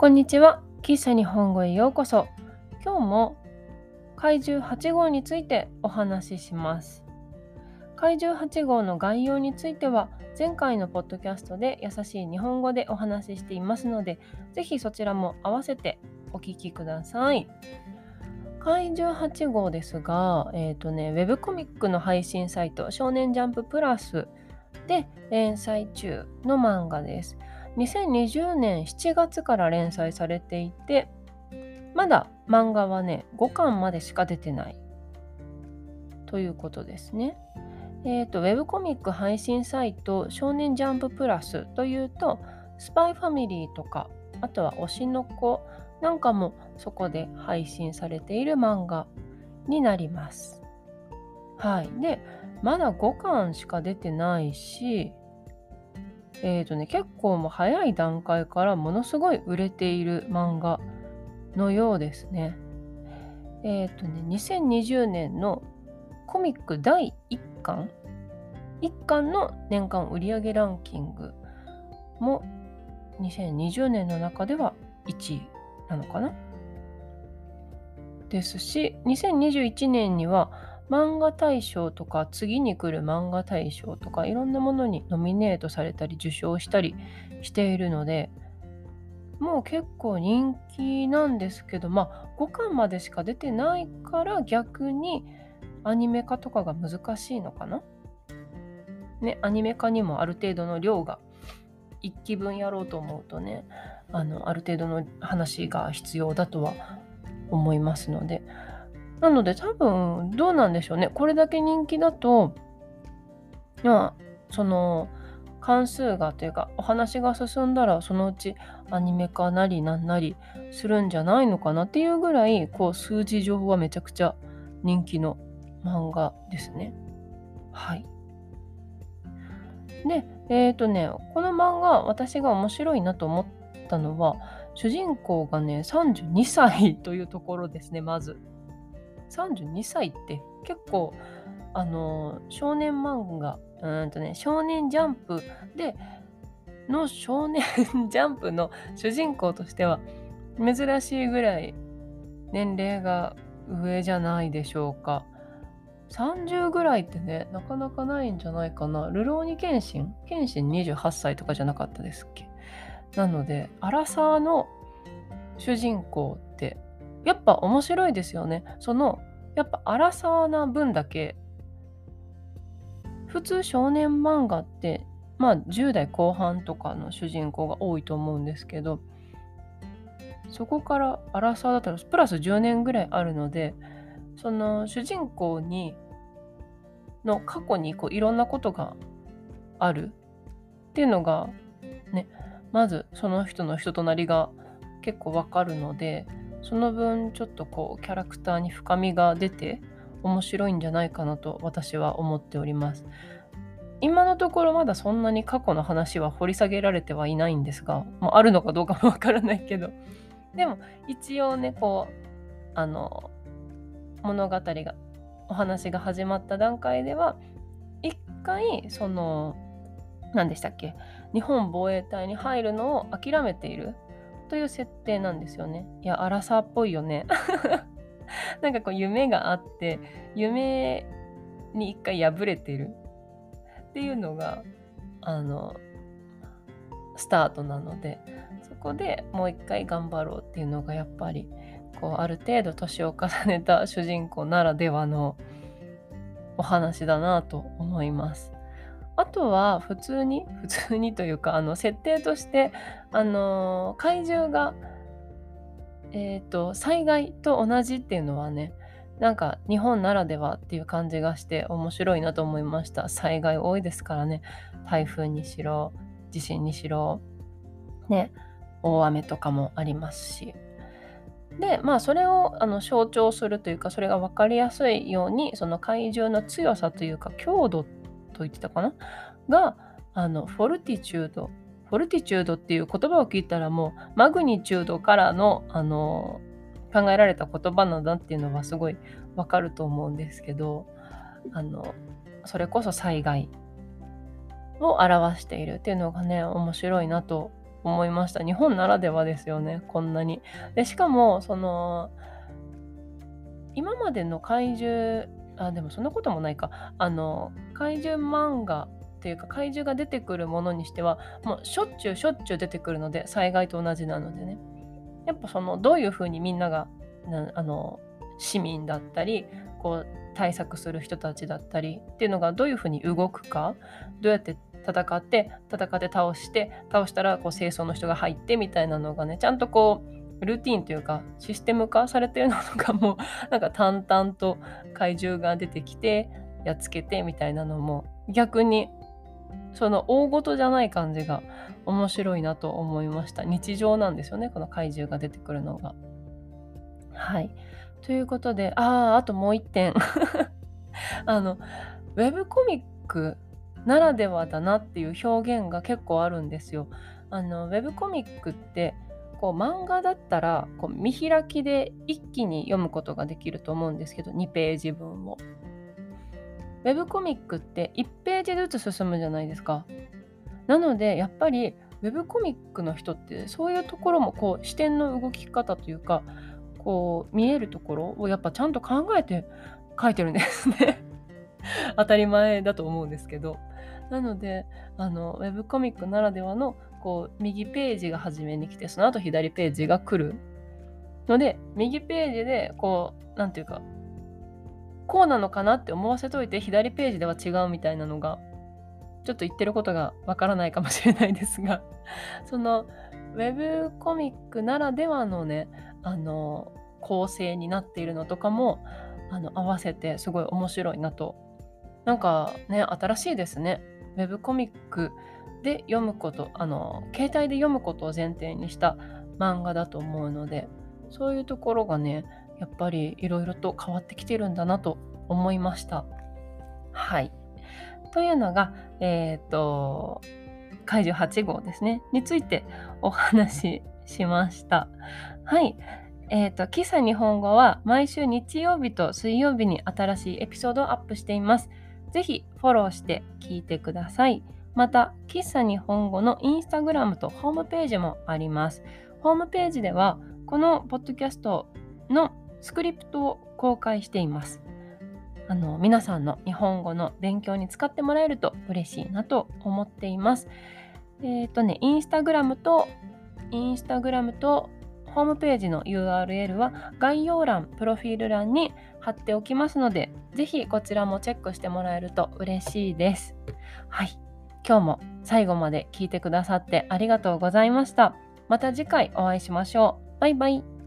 こんにちは。喫茶日本語へようこそ。今日も怪獣8号についてお話しします。怪獣8号の概要については前回のポッドキャストで優しい日本語でお話ししていますので、ぜひそちらも合わせてお聞きください。怪獣8号ですが、え、ー、とね、ウェブコミックの配信サイト少年ジャンププラスで連載中の漫画です。2020年7月から連載されていてまだ漫画はね5巻までしか出てないということですね。え、ー、とウェブコミック配信サイト少年ジャンププラスというとスパイファミリーとかあとは推しの子なんかもそこで配信されている漫画になります。はい。で、まだ5巻しか出てないし、え、ー、とね、結構も早い段階からものすごい売れている漫画のようですね。えっ、ー、とね、2020年のコミック第1巻1巻の年間売上ランキングも2020年の中では1位なのかなですし2021年には漫画大賞とか次に来る漫画大賞とかいろんなものにノミネートされたり受賞したりしているのでもう結構人気なんですけどまあ5巻までしか出てないから逆にアニメ化とかが難しいのかな？ねアニメ化にもある程度の量が1期分やろうと思うとねあのある程度の話が必要だとは思いますので。なので多分どうなんでしょうね。これだけ人気だと、まあ、その関数がというかお話が進んだらそのうちアニメ化なりなんなりするんじゃないのかなっていうぐらいこう数字情報はめちゃくちゃ人気の漫画ですね。はい。で、えっ、ー、とね、この漫画私が面白いなと思ったのは主人公がね32歳というところですねまず。32歳って結構あの少年漫画うんとね少年ジャンプでの少年 ジャンプの主人公としては珍しいぐらい年齢が上じゃないでしょうか。30ぐらいってね、なかなかないんじゃないかな。ルローニケンシンケンシン28歳とかじゃなかったですっけ？なので、アラサーの主人公ってやっぱ面白いですよね。そのやっぱ荒沢な分だけ普通少年漫画ってまあ10代後半とかの主人公が多いと思うんですけどそこから荒沢だったらプラス10年ぐらいあるのでその主人公にの過去にこういろんなことがあるっていうのがねまずその人の人となりが結構わかるのでその分ちょっとこうキャラクターに深みが出て面白いんじゃないかなと私は思っております。今のところまだそんなに過去の話は掘り下げられてはいないんですが、もうあるのかどうかもわからないけど、でも一応ね、こう、あの、物語が、お話が始まった段階では、一回、その、何でしたっけ、日本防衛隊に入るのを諦めているという設定なんですよね。いや、アラサーっぽいよね。なんかこう夢があって、夢に一回敗れてるっていうのが、あの、スタートなので、そこでもう一回頑張ろうっていうのがやっぱり、こう、ある程度年を重ねた主人公ならではのお話だなと思います。あとは普通に 普通にというかあの設定としてあの怪獣がえ、ー、と災害と同じっていうのはねなんか日本ならではっていう感じがして面白いなと思いました。災害多いですからね。台風にしろ地震にしろね大雨とかもありますし。でまあそれをあの象徴するというかそれが分かりやすいようにその怪獣の強さというか強度ってと言ってたかな？があのフォルティチュードフォルティチュードっていう言葉を聞いたらもうマグニチュードからのあの考えられた言葉なんだっていうのはすごいわかると思うんですけどあのそれこそ災害を表しているっていうのがね面白いなと思いました。日本ならではですよね、こんなに。でしかも、その、今までの怪獣、あ、でもそんなこともないか。あの、怪獣漫画っていうか、怪獣が出てくるものにしては、もうしょっちゅうしょっちゅう出てくるので、災害と同じなのでね。やっぱその、どういうふうにみんなが、なあの、市民だったり、こう、対策する人たちだったりっていうのがどういうふうに動くかどうやって戦って戦って倒して倒したらこう清掃の人が入ってみたいなのがねちゃんとこうルーティンというかシステム化されてるのとかもなんか淡々と怪獣が出てきてやっつけてみたいなのも逆にその大事じゃない感じが面白いなと思いました日常なんですよねこの怪獣が出てくるのがはいということで、ああ、あともう一点。あの、ウェブコミックならではだなっていう表現が結構あるんですよ。あの、ウェブコミックって、こう漫画だったらこう見開きで一気に読むことができると思うんですけど、2ページ分を。ウェブコミックって1ページずつ進むじゃないですか。なので、やっぱりウェブコミックの人ってそういうところもこう視点の動き方というかこう見えるところをやっぱちゃんと考えて書いてるんですね 当たり前だと思うんですけどなのであのウェブコミックならではのこう右ページが初めに来てその後左ページが来るので右ページでこう何て言うかこうなのかなって思わせといて左ページでは違うみたいなのがちょっと言ってることがわからないかもしれないですが そのウェブコミックならではのねあの構成になっているのとかもあの合わせてすごい面白いなと。なんかね新しいですね。ウェブコミックで読むことあの携帯で読むことを前提にした漫画だと思うのでそういうところがねやっぱりいろいろと変わってきてるんだなと思いましたはいというのがえっ、ー、と怪獣8号ですねについてお話ししましたはい。えっ、ー、と、喫茶日本語は毎週日曜日と水曜日に新しいエピソードをアップしています。ぜひフォローして聞いてください。また、喫茶日本語のインスタグラムとホームページもあります。ホームページでは、このポッドキャストのスクリプトを公開しています。あの皆さんの日本語の勉強に使ってもらえると嬉しいなと思っています。えっ、ー、とね、インスタグラムと、インスタグラムとホームページの URL は概要欄、プロフィール欄に貼っておきますので、ぜひこちらもチェックしてもらえると嬉しいです。はい。今日も最後まで聞いてくださってありがとうございました。また次回お会いしましょう。バイバイ。